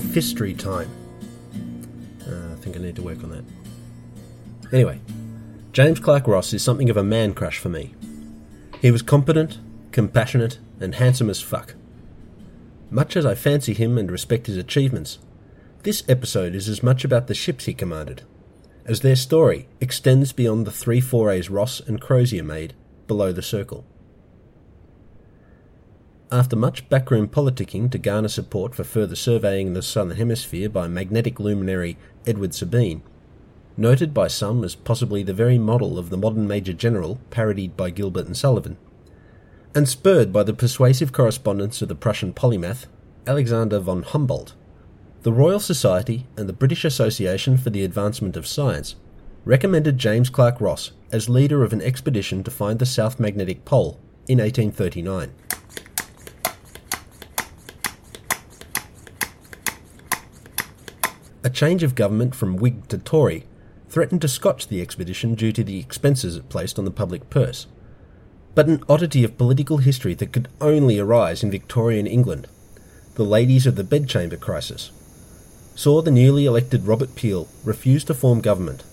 Gophistry time. Uh, I think I need to work on that. Anyway, James Clark Ross is something of a man crush for me. He was competent, compassionate, and handsome as fuck. Much as I fancy him and respect his achievements, this episode is as much about the ships he commanded, as their story extends beyond the three forays Ross and Crozier made below the circle. After much backroom politicking to garner support for further surveying the southern hemisphere by magnetic luminary Edward Sabine, noted by some as possibly the very model of the modern Major General parodied by Gilbert and Sullivan, and spurred by the persuasive correspondence of the Prussian polymath Alexander von Humboldt, the Royal Society and the British Association for the Advancement of Science recommended James Clark Ross as leader of an expedition to find the South Magnetic Pole in 1839. A change of government from Whig to Tory threatened to scotch the expedition due to the expenses it placed on the public purse. But an oddity of political history that could only arise in Victorian England, the ladies of the bedchamber crisis, saw the newly elected Robert Peel refuse to form government.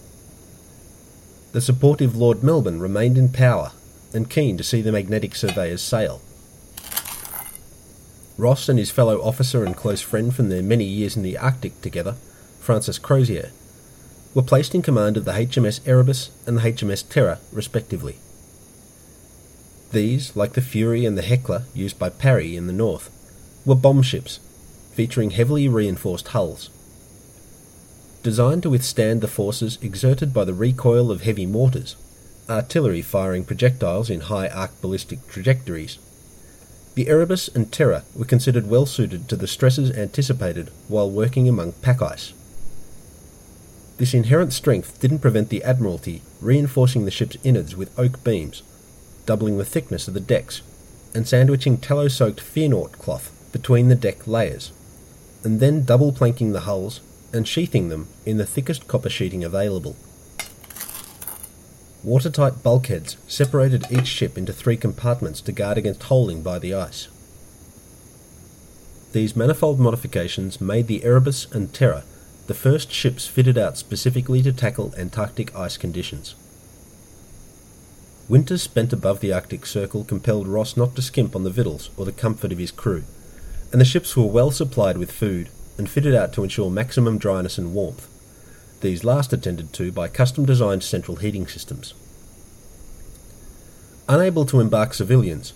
The supportive Lord Melbourne remained in power and keen to see the magnetic surveyors sail. Ross and his fellow officer and close friend from their many years in the Arctic together Francis Crozier, were placed in command of the HMS Erebus and the HMS Terror, respectively. These, like the Fury and the Hecla used by Parry in the north, were bomb ships, featuring heavily reinforced hulls. Designed to withstand the forces exerted by the recoil of heavy mortars, artillery firing projectiles in high arc ballistic trajectories, the Erebus and Terror were considered well suited to the stresses anticipated while working among pack ice. This inherent strength didn't prevent the Admiralty reinforcing the ship's innards with oak beams, doubling the thickness of the decks, and sandwiching tallow soaked Fearnought cloth between the deck layers, and then double planking the hulls and sheathing them in the thickest copper sheeting available. Watertight bulkheads separated each ship into three compartments to guard against holing by the ice. These manifold modifications made the Erebus and Terror the first ships fitted out specifically to tackle Antarctic ice conditions. Winters spent above the Arctic Circle compelled Ross not to skimp on the victuals or the comfort of his crew, and the ships were well supplied with food and fitted out to ensure maximum dryness and warmth, these last attended to by custom designed central heating systems. Unable to embark civilians,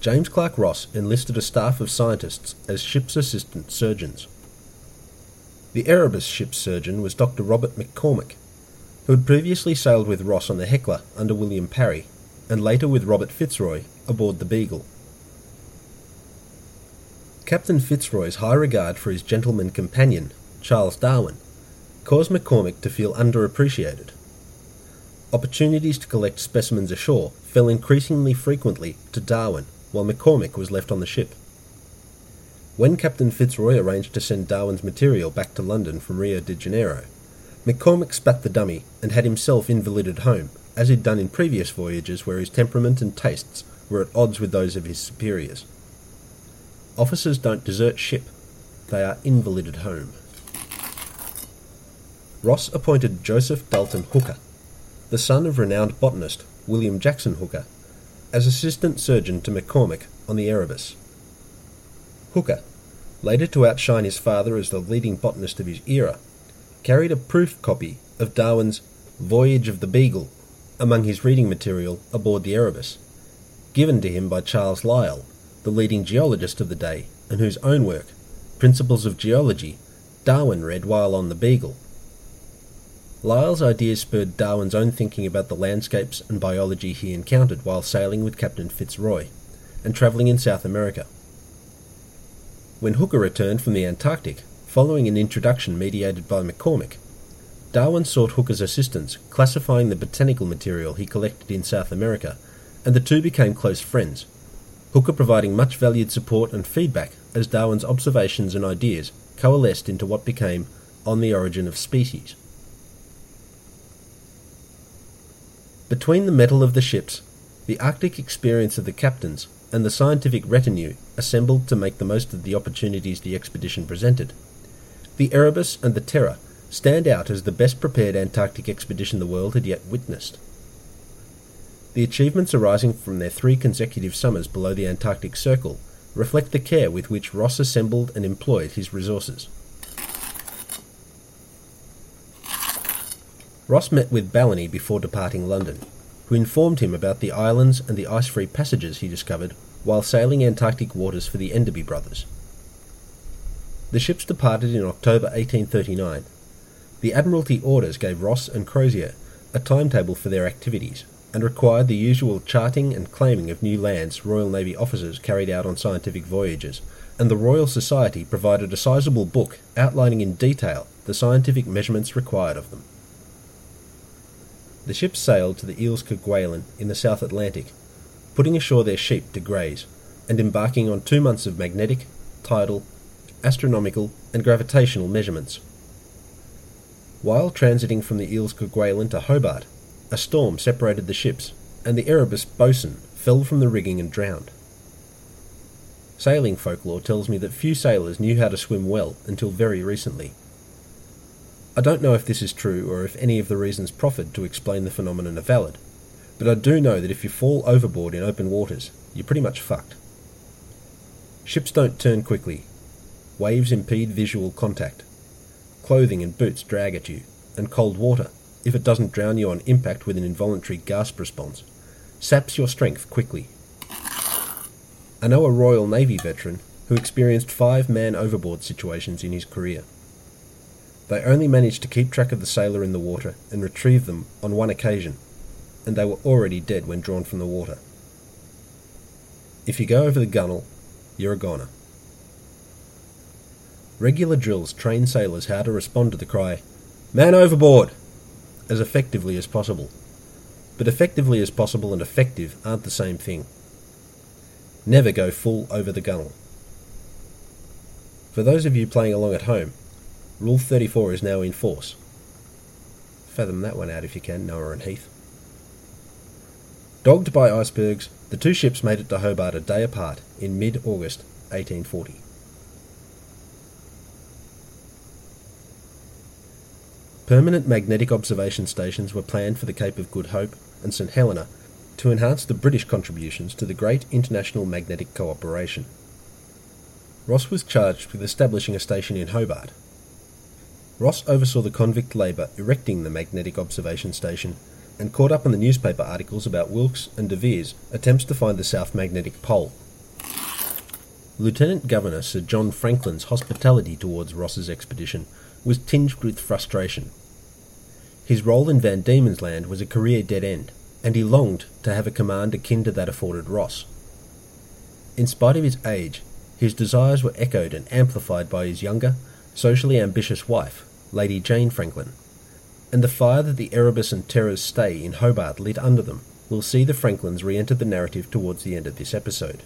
James Clark Ross enlisted a staff of scientists as ship's assistant surgeons. The Erebus ship's surgeon was Dr. Robert McCormick, who had previously sailed with Ross on the Hecla under William Parry, and later with Robert Fitzroy aboard the Beagle. Captain Fitzroy's high regard for his gentleman companion, Charles Darwin, caused McCormick to feel underappreciated. Opportunities to collect specimens ashore fell increasingly frequently to Darwin, while McCormick was left on the ship. When Captain Fitzroy arranged to send Darwin's material back to London from Rio de Janeiro, McCormick spat the dummy and had himself invalided home, as he'd done in previous voyages where his temperament and tastes were at odds with those of his superiors. Officers don't desert ship, they are invalided home. Ross appointed Joseph Dalton Hooker, the son of renowned botanist William Jackson Hooker, as assistant surgeon to McCormick on the Erebus. Hooker, later to outshine his father as the leading botanist of his era, carried a proof copy of Darwin's Voyage of the Beagle among his reading material aboard the Erebus, given to him by Charles Lyell, the leading geologist of the day, and whose own work, Principles of Geology, Darwin read while on the Beagle. Lyell's ideas spurred Darwin's own thinking about the landscapes and biology he encountered while sailing with Captain Fitzroy and travelling in South America. When Hooker returned from the Antarctic, following an introduction mediated by McCormick, Darwin sought Hooker's assistance classifying the botanical material he collected in South America, and the two became close friends, Hooker providing much valued support and feedback as Darwin's observations and ideas coalesced into what became On the Origin of Species. Between the mettle of the ships, the Arctic experience of the captains, and the scientific retinue assembled to make the most of the opportunities the expedition presented, the Erebus and the Terror stand out as the best prepared Antarctic expedition the world had yet witnessed. The achievements arising from their three consecutive summers below the Antarctic Circle reflect the care with which Ross assembled and employed his resources. Ross met with Balleny before departing London, who informed him about the islands and the ice free passages he discovered while sailing Antarctic waters for the Enderby brothers. The ships departed in October 1839. The Admiralty orders gave Ross and Crozier a timetable for their activities and required the usual charting and claiming of new lands Royal Navy officers carried out on scientific voyages, and the Royal Society provided a sizable book outlining in detail the scientific measurements required of them. The ships sailed to the Îles Kerguelen in the South Atlantic, putting ashore their sheep to graze, and embarking on two months of magnetic, tidal, astronomical, and gravitational measurements. While transiting from the Îles Kerguelen to Hobart, a storm separated the ships, and the Erebus boatswain fell from the rigging and drowned. Sailing folklore tells me that few sailors knew how to swim well until very recently. I don't know if this is true or if any of the reasons proffered to explain the phenomenon are valid, but I do know that if you fall overboard in open waters, you're pretty much fucked. Ships don't turn quickly. Waves impede visual contact. Clothing and boots drag at you, and cold water, if it doesn't drown you on impact with an involuntary gasp response, saps your strength quickly. I know a Royal Navy veteran who experienced five man overboard situations in his career. They only managed to keep track of the sailor in the water and retrieve them on one occasion, and they were already dead when drawn from the water. If you go over the gunwale, you're a goner. Regular drills train sailors how to respond to the cry, Man overboard! as effectively as possible. But effectively as possible and effective aren't the same thing. Never go full over the gunwale. For those of you playing along at home, Rule 34 is now in force. Fathom that one out if you can, Noah and Heath. Dogged by icebergs, the two ships made it to Hobart a day apart in mid August 1840. Permanent magnetic observation stations were planned for the Cape of Good Hope and St Helena to enhance the British contributions to the great international magnetic cooperation. Ross was charged with establishing a station in Hobart. Ross oversaw the convict labour erecting the magnetic observation station and caught up on the newspaper articles about Wilkes and d'Urville's attempts to find the South Magnetic Pole. Lieutenant Governor Sir John Franklin's hospitality towards Ross's expedition was tinged with frustration. His role in Van Diemen's Land was a career dead end, and he longed to have a command akin to that afforded Ross. In spite of his age, his desires were echoed and amplified by his younger, socially ambitious wife, Lady Jane Franklin, and the fire that the Erebus and Terror's stay in Hobart lit under them will see the Franklins re enter the narrative towards the end of this episode.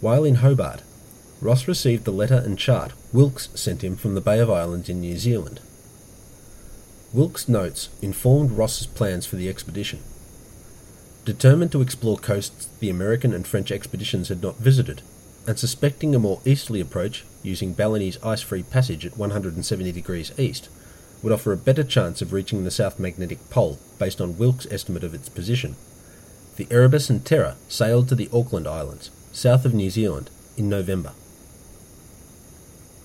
While in Hobart, Ross received the letter and chart Wilkes sent him from the Bay of Islands in New Zealand. Wilkes' notes informed Ross's plans for the expedition. Determined to explore coasts the American and French expeditions had not visited, and suspecting a more easterly approach using Balleny's ice free passage at 170 degrees east would offer a better chance of reaching the South Magnetic Pole based on Wilkes' estimate of its position, the Erebus and Terror sailed to the Auckland Islands, south of New Zealand, in November.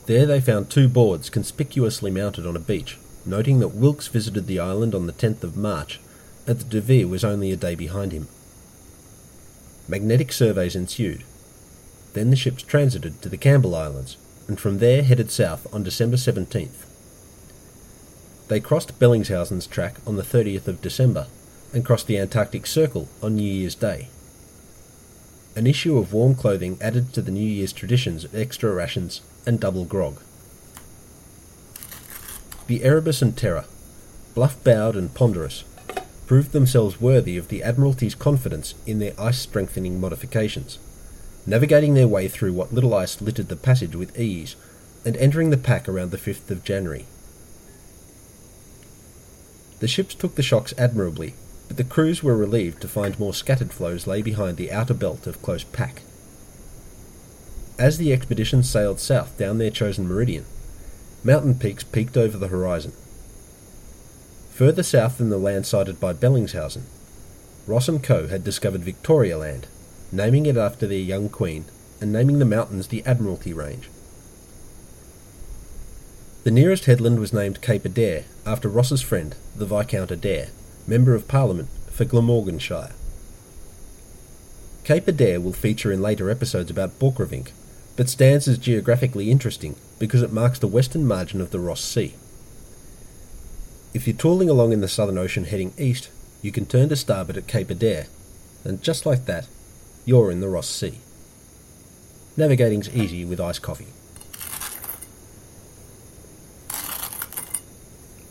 There they found two boards conspicuously mounted on a beach, noting that Wilkes visited the island on the 10th of March and that D'Urville was only a day behind him. Magnetic surveys ensued. Then the ships transited to the Campbell Islands and from there headed south on December 17th. They crossed Bellingshausen's track on the 30th of December and crossed the Antarctic Circle on New Year's Day. An issue of warm clothing added to the New Year's traditions of extra rations and double grog. The Erebus and Terror, bluff bowed and ponderous, proved themselves worthy of the Admiralty's confidence in their ice strengthening modifications, navigating their way through what little ice littered the passage with ease, and entering the pack around the 5th of January. The ships took the shocks admirably, but the crews were relieved to find more scattered floes lay behind the outer belt of close pack. As the expedition sailed south down their chosen meridian, mountain peaks peeked over the horizon. Further south than the land sighted by Bellingshausen, Ross and Co. had discovered Victoria Land, naming it after their young queen and naming the mountains the Admiralty Range. The nearest headland was named Cape Adare after Ross's friend, the Viscount Adare, Member of Parliament for Glamorganshire. Cape Adare will feature in later episodes about Borchgrevink, but stands as geographically interesting because it marks the western margin of the Ross Sea. If you're tooling along in the Southern Ocean heading east, you can turn to starboard at Cape Adare, and just like that, you're in the Ross Sea. Navigating's easy with iced coffee.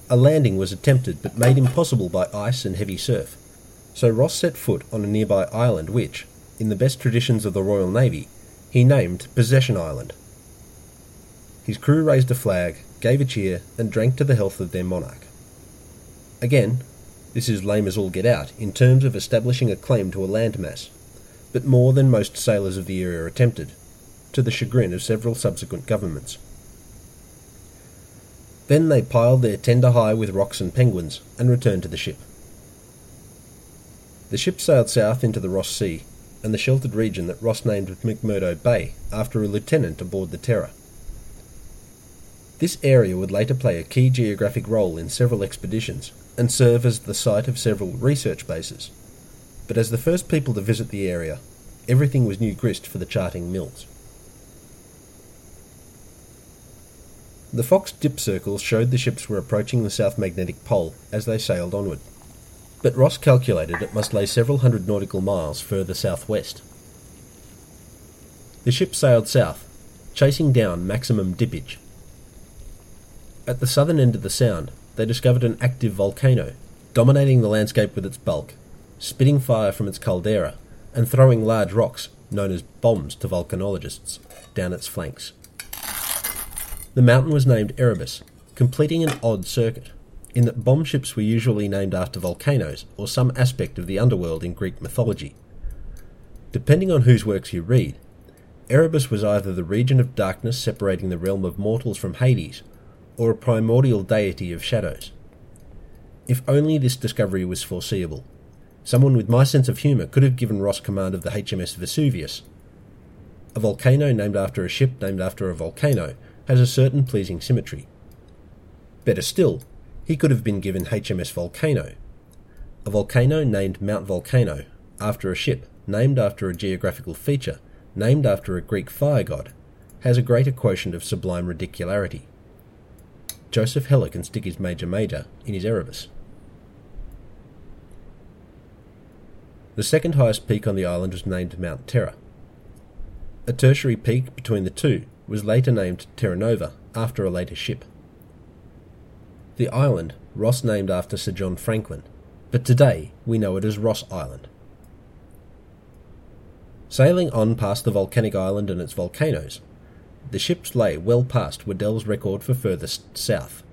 A landing was attempted but made impossible by ice and heavy surf, so Ross set foot on a nearby island which, in the best traditions of the Royal Navy, he named Possession Island. His crew raised a flag, gave a cheer, and drank to the health of their monarch. Again, this is lame as all get out in terms of establishing a claim to a landmass, but more than most sailors of the era attempted, to the chagrin of several subsequent governments. Then they piled their tender high with rocks and penguins and returned to the ship. The ship sailed south into the Ross Sea and the sheltered region that Ross named McMurdo Bay after a lieutenant aboard the Terror. This area would later play a key geographic role in several expeditions and serve as the site of several research bases. But as the first people to visit the area, everything was new grist for the charting mills. The Fox dip circles showed the ships were approaching the South Magnetic Pole as they sailed onward, but Ross calculated it must lay several hundred nautical miles further southwest. The ship sailed south, chasing down maximum dippage. At the southern end of the sound, they discovered an active volcano, dominating the landscape with its bulk, spitting fire from its caldera, and throwing large rocks, known as bombs to volcanologists, down its flanks. The mountain was named Erebus, completing an odd circuit, in that bomb ships were usually named after volcanoes or some aspect of the underworld in Greek mythology. Depending on whose works you read, Erebus was either the region of darkness separating the realm of mortals from Hades, or a primordial deity of shadows. If only this discovery was foreseeable. Someone with my sense of humour could have given Ross command of the HMS Vesuvius. A volcano named after a ship named after a volcano has a certain pleasing symmetry. Better still, he could have been given HMS Volcano, a volcano named Mount Volcano, after a ship named after a geographical feature named after a Greek fire god, has a greater quotient of sublime ridicularity. Joseph Heller can stick his major major in his Erebus. The second highest peak on the island was named Mount Terror. A tertiary peak between the two was later named Terra Nova after a later ship. The island, Ross named after Sir John Franklin, but today we know it as Ross Island. Sailing on past the volcanic island and its volcanoes, the ships lay well past Weddell's record for furthest south.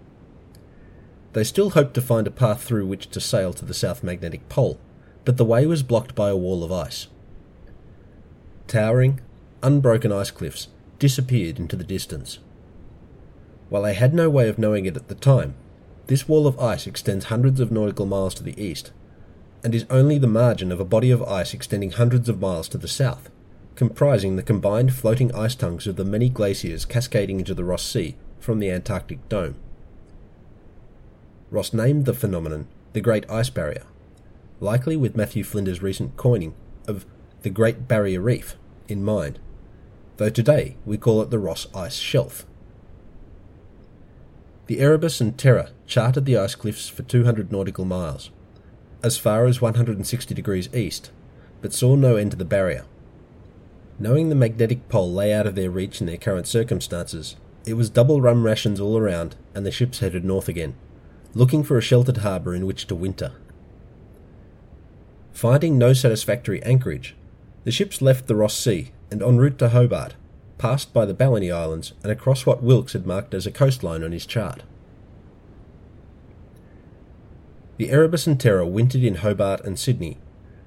They still hoped to find a path through which to sail to the South Magnetic Pole, but the way was blocked by a wall of ice. Towering, unbroken ice cliffs disappeared into the distance. While I had no way of knowing it at the time, this wall of ice extends hundreds of nautical miles to the east, and is only the margin of a body of ice extending hundreds of miles to the south, comprising the combined floating ice tongues of the many glaciers cascading into the Ross Sea from the Antarctic Dome. Ross named the phenomenon the Great Ice Barrier, likely with Matthew Flinders' recent coining of the Great Barrier Reef in mind though today we call it the Ross Ice Shelf. The Erebus and Terror charted the ice cliffs for 200 nautical miles, as far as 160 degrees east, but saw no end to the barrier. Knowing the magnetic pole lay out of their reach in their current circumstances, it was double rum rations all around, and the ships headed north again, looking for a sheltered harbour in which to winter. Finding no satisfactory anchorage, the ships left the Ross Sea and en route to Hobart, passed by the Balleny Islands and across what Wilkes had marked as a coastline on his chart. The Erebus and Terror wintered in Hobart and Sydney,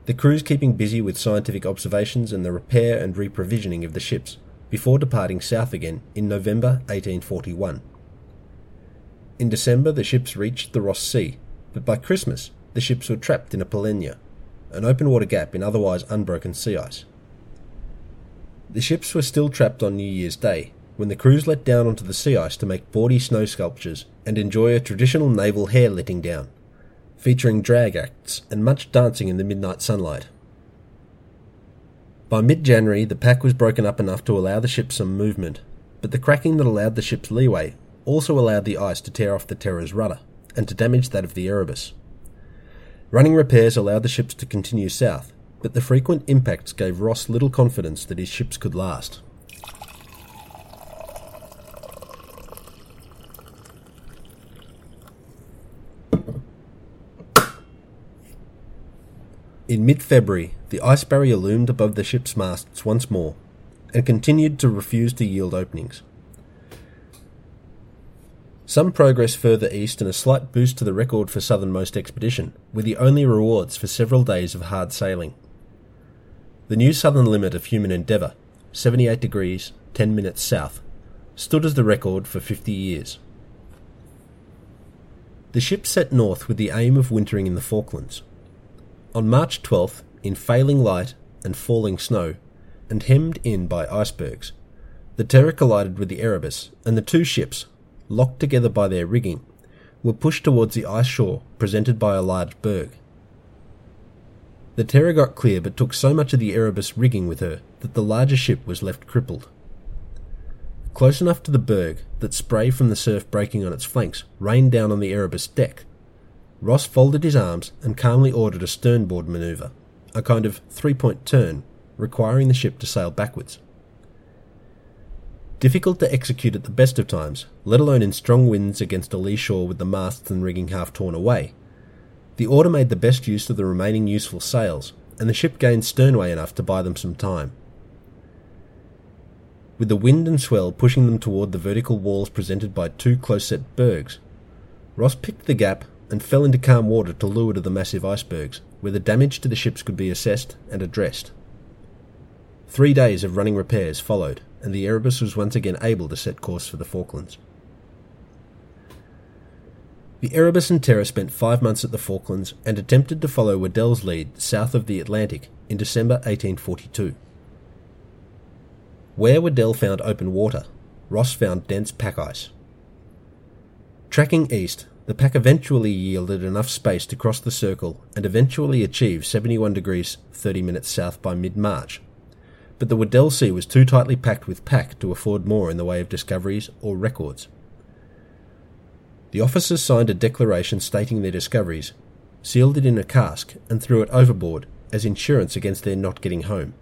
the crews keeping busy with scientific observations and the repair and reprovisioning of the ships before departing south again in November 1841. In December, the ships reached the Ross Sea, but by Christmas, the ships were trapped in a polynya, an open water gap in otherwise unbroken sea ice. The ships were still trapped on New Year's Day, when the crews let down onto the sea ice to make bawdy snow sculptures and enjoy a traditional naval hair letting down, featuring drag acts and much dancing in the midnight sunlight. By mid January, the pack was broken up enough to allow the ship some movement, but the cracking that allowed the ship's leeway also allowed the ice to tear off the Terror's rudder and to damage that of the Erebus. Running repairs allowed the ships to continue south, but the frequent impacts gave Ross little confidence that his ships could last. In mid February, the ice barrier loomed above the ship's masts once more and continued to refuse to yield openings. Some progress further east and a slight boost to the record for southernmost expedition were the only rewards for several days of hard sailing. The new southern limit of human endeavour, 78 degrees 10 minutes south, stood as the record for 50 years. The ship set north with the aim of wintering in the Falklands. On March 12th, in failing light and falling snow, and hemmed in by icebergs, the Terror collided with the Erebus, and the two ships, locked together by their rigging, were pushed towards the ice shore presented by a large berg. The Terror got clear but took so much of the Erebus rigging with her that the larger ship was left crippled. Close enough to the berg that spray from the surf breaking on its flanks rained down on the Erebus deck, Ross folded his arms and calmly ordered a sternboard manoeuvre, a kind of three point turn, requiring the ship to sail backwards. Difficult to execute at the best of times, let alone in strong winds against a lee shore with the masts and rigging half torn away, the order made the best use of the remaining useful sails, and the ship gained sternway enough to buy them some time. With the wind and swell pushing them toward the vertical walls presented by two close set bergs, Ross picked the gap and fell into calm water to leeward of the massive icebergs, where the damage to the ships could be assessed and addressed. Three days of running repairs followed, and the Erebus was once again able to set course for the Falklands. The Erebus and Terror spent five months at the Falklands and attempted to follow Weddell's lead south of the Atlantic in December 1842. Where Weddell found open water, Ross found dense pack ice. Tracking east, the pack eventually yielded enough space to cross the circle and eventually achieve 71 degrees 30 minutes south by mid March. But the Weddell Sea was too tightly packed with pack to afford more in the way of discoveries or records. The officers signed a declaration stating their discoveries, sealed it in a cask, and threw it overboard as insurance against their not getting home.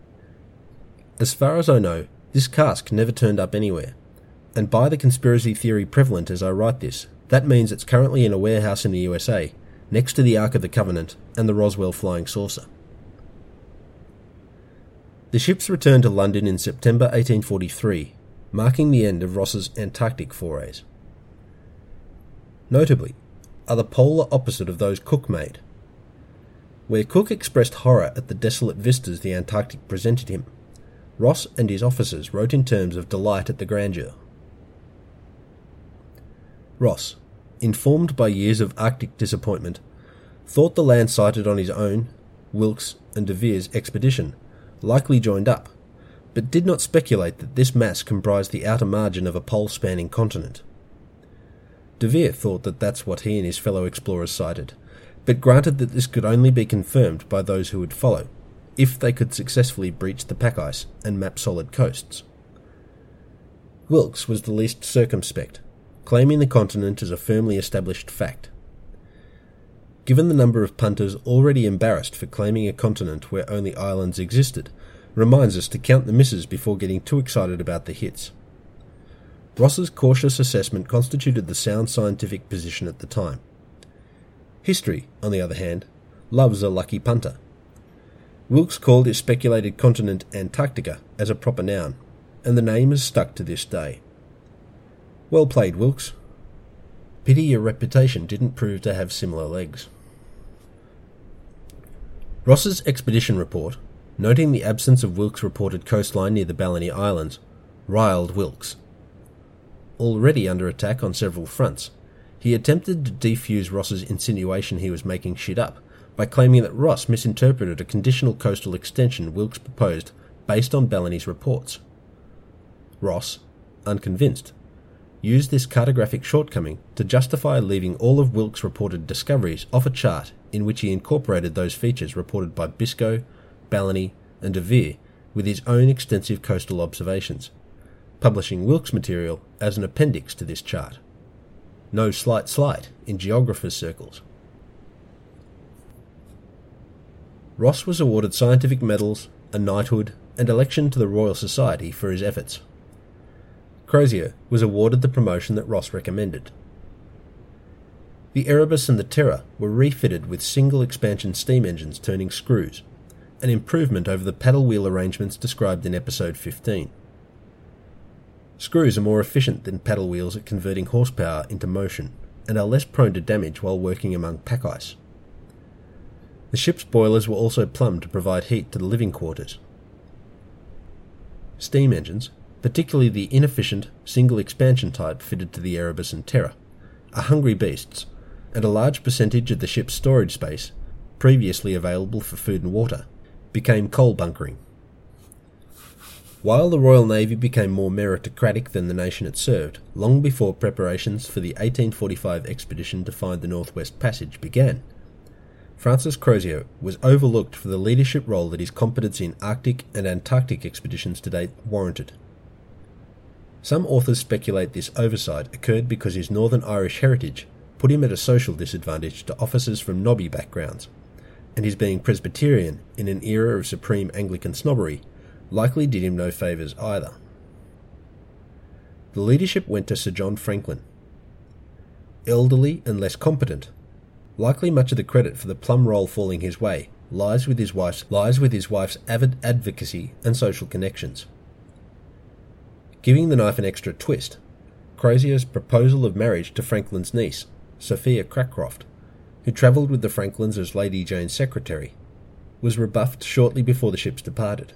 As far as I know, this cask never turned up anywhere, and by the conspiracy theory prevalent as I write this, that means it's currently in a warehouse in the USA, next to the Ark of the Covenant and the Roswell flying saucer. The ships returned to London in September 1843, marking the end of Ross's Antarctic forays. Notably, are the polar opposite of those Cook made. Where Cook expressed horror at the desolate vistas the Antarctic presented him, Ross and his officers wrote in terms of delight at the grandeur. Ross, informed by years of Arctic disappointment, thought the land sighted on his own, Wilkes, and D'Urville's expedition likely joined up, but did not speculate that this mass comprised the outer margin of a pole spanning continent. D'Urville thought that that's what he and his fellow explorers sighted, but granted that this could only be confirmed by those who would follow, if they could successfully breach the pack ice and map solid coasts. Wilkes was the least circumspect, claiming the continent as a firmly established fact. Given the number of punters already embarrassed for claiming a continent where only islands existed, reminds us to count the misses before getting too excited about the hits. Ross's cautious assessment constituted the sound scientific position at the time. History, on the other hand, loves a lucky punter. Wilkes called his speculated continent Antarctica as a proper noun, and the name has stuck to this day. Well played, Wilkes. Pity your reputation didn't prove to have similar legs. Ross's expedition report, noting the absence of Wilkes' reported coastline near the Balleny Islands, riled Wilkes. Already under attack on several fronts, he attempted to defuse Ross's insinuation he was making shit up by claiming that Ross misinterpreted a conditional coastal extension Wilkes proposed based on Balleny's reports. Ross, unconvinced, used this cartographic shortcoming to justify leaving all of Wilkes' reported discoveries off a chart in which he incorporated those features reported by Biscoe, Balleny, and d'Urville with his own extensive coastal observations, publishing Wilkes' material as an appendix to this chart no slight slight in geographers' circles. Ross was awarded scientific medals, a knighthood, and election to the Royal Society for his efforts. Crozier was awarded the promotion that Ross recommended. The Erebus and the Terror were refitted with single expansion steam engines turning screws, an improvement over the paddle wheel arrangements described in episode 15. Screws are more efficient than paddle wheels at converting horsepower into motion and are less prone to damage while working among pack ice. The ship's boilers were also plumbed to provide heat to the living quarters. Steam engines, particularly the inefficient single expansion type fitted to the Erebus and Terror, are hungry beasts, and a large percentage of the ship's storage space, previously available for food and water, became coal bunkering. While the Royal Navy became more meritocratic than the nation it served, long before preparations for the 1845 expedition to find the Northwest Passage began, Francis Crozier was overlooked for the leadership role that his competence in Arctic and Antarctic expeditions to date warranted. Some authors speculate this oversight occurred because his Northern Irish heritage put him at a social disadvantage to officers from nobby backgrounds, and his being Presbyterian in an era of supreme Anglican snobbery likely did him no favours either. The leadership went to Sir John Franklin. Elderly and less competent, likely much of the credit for the plum role falling his way lies with his wife's lies with his wife's avid advocacy and social connections. Giving the knife an extra twist, Crozier's proposal of marriage to Franklin's niece, Sophia Cracroft, who travelled with the Franklins as Lady Jane's secretary, was rebuffed shortly before the ships departed.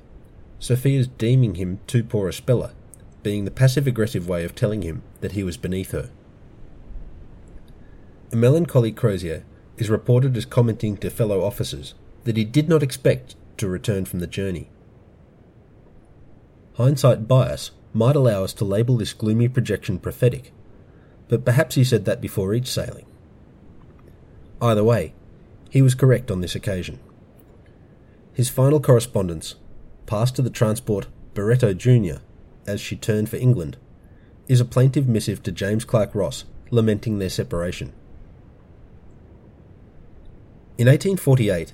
Sophia's deeming him too poor a speller, being the passive aggressive way of telling him that he was beneath her. A melancholy Crozier is reported as commenting to fellow officers that he did not expect to return from the journey. Hindsight bias might allow us to label this gloomy projection prophetic, but perhaps he said that before each sailing. Either way, he was correct on this occasion. His final correspondence passed to the transport Barretto Jr. as she turned for England, is a plaintive missive to James Clark Ross lamenting their separation. In 1848,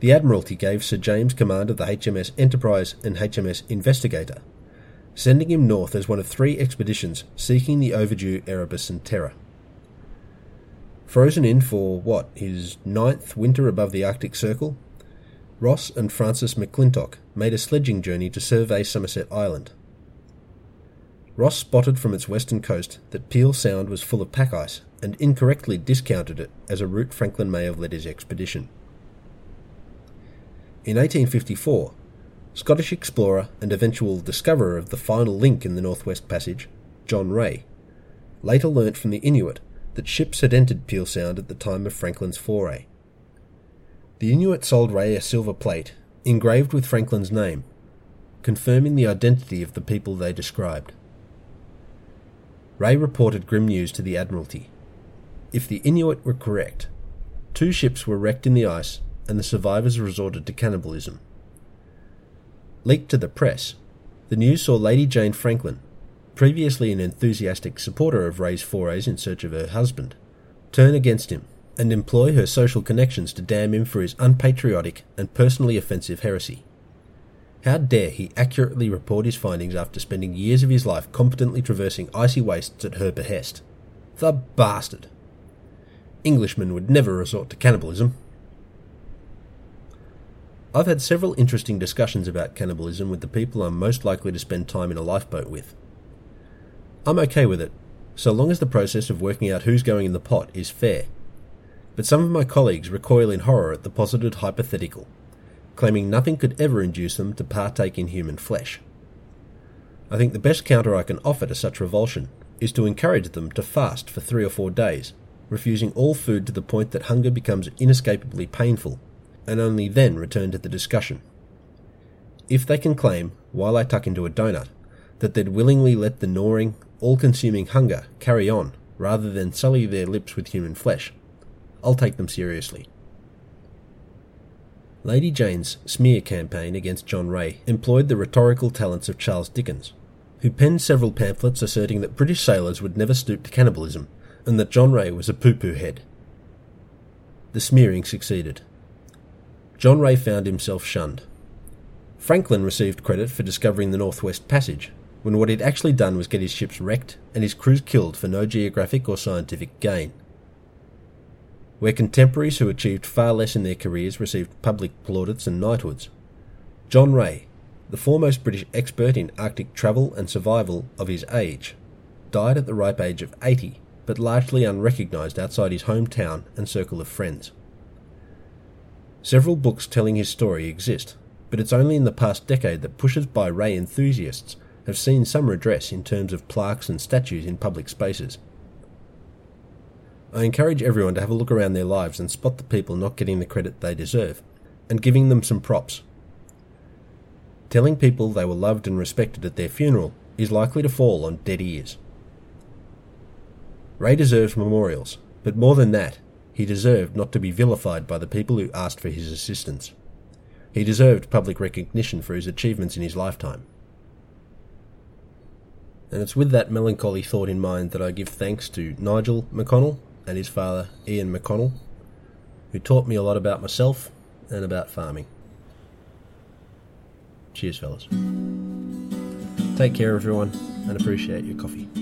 the Admiralty gave Sir James command of the HMS Enterprise and HMS Investigator, sending him north as one of three expeditions seeking the overdue Erebus and Terror. Frozen in for what, his ninth winter above the Arctic Circle, Ross and Francis McClintock made a sledging journey to survey Somerset Island. Ross spotted from its western coast that Peel Sound was full of pack ice and incorrectly discounted it as a route Franklin may have led his expedition. In 1854, Scottish explorer and eventual discoverer of the final link in the Northwest Passage, John Rae, later learnt from the Inuit that ships had entered Peel Sound at the time of Franklin's foray. The Inuit sold Rae a silver plate, engraved with Franklin's name, confirming the identity of the people they described. Rae reported grim news to the Admiralty. If the Inuit were correct, two ships were wrecked in the ice and the survivors resorted to cannibalism. Leaked to the press, the news saw Lady Jane Franklin, previously an enthusiastic supporter of Rae's forays in search of her husband, turn against him and employ her social connections to damn him for his unpatriotic and personally offensive heresy. How dare he accurately report his findings after spending years of his life competently traversing icy wastes at her behest? The bastard! Englishmen would never resort to cannibalism. I've had several interesting discussions about cannibalism with the people I'm most likely to spend time in a lifeboat with. I'm okay with it, so long as the process of working out who's going in the pot is fair but some of my colleagues recoil in horror at the posited hypothetical, claiming nothing could ever induce them to partake in human flesh. I think the best counter I can offer to such revulsion is to encourage them to fast for three or four days, refusing all food to the point that hunger becomes inescapably painful, and only then return to the discussion. If they can claim, while I tuck into a donut, that they'd willingly let the gnawing, all consuming hunger carry on rather than sully their lips with human flesh, I'll take them seriously. Lady Jane's smear campaign against John Rae employed the rhetorical talents of Charles Dickens, who penned several pamphlets asserting that British sailors would never stoop to cannibalism and that John Rae was a poo poo head. The smearing succeeded. John Rae found himself shunned. Franklin received credit for discovering the Northwest Passage, when what he'd actually done was get his ships wrecked and his crews killed for no geographic or scientific gain. Where contemporaries who achieved far less in their careers received public plaudits and knighthoods, John Rae, the foremost British expert in Arctic travel and survival of his age, died at the ripe age of 80, but largely unrecognised outside his hometown and circle of friends. Several books telling his story exist, but it's only in the past decade that pushers by Rae enthusiasts have seen some redress in terms of plaques and statues in public spaces. I encourage everyone to have a look around their lives and spot the people not getting the credit they deserve, and giving them some props. Telling people they were loved and respected at their funeral is likely to fall on dead ears. Rae deserves memorials, but more than that, he deserved not to be vilified by the people who asked for his assistance. He deserved public recognition for his achievements in his lifetime. And it's with that melancholy thought in mind that I give thanks to Nigel McConnell and his father, Ian McConnell, who taught me a lot about myself and about farming. Cheers, fellas. Take care, everyone, and appreciate your coffee.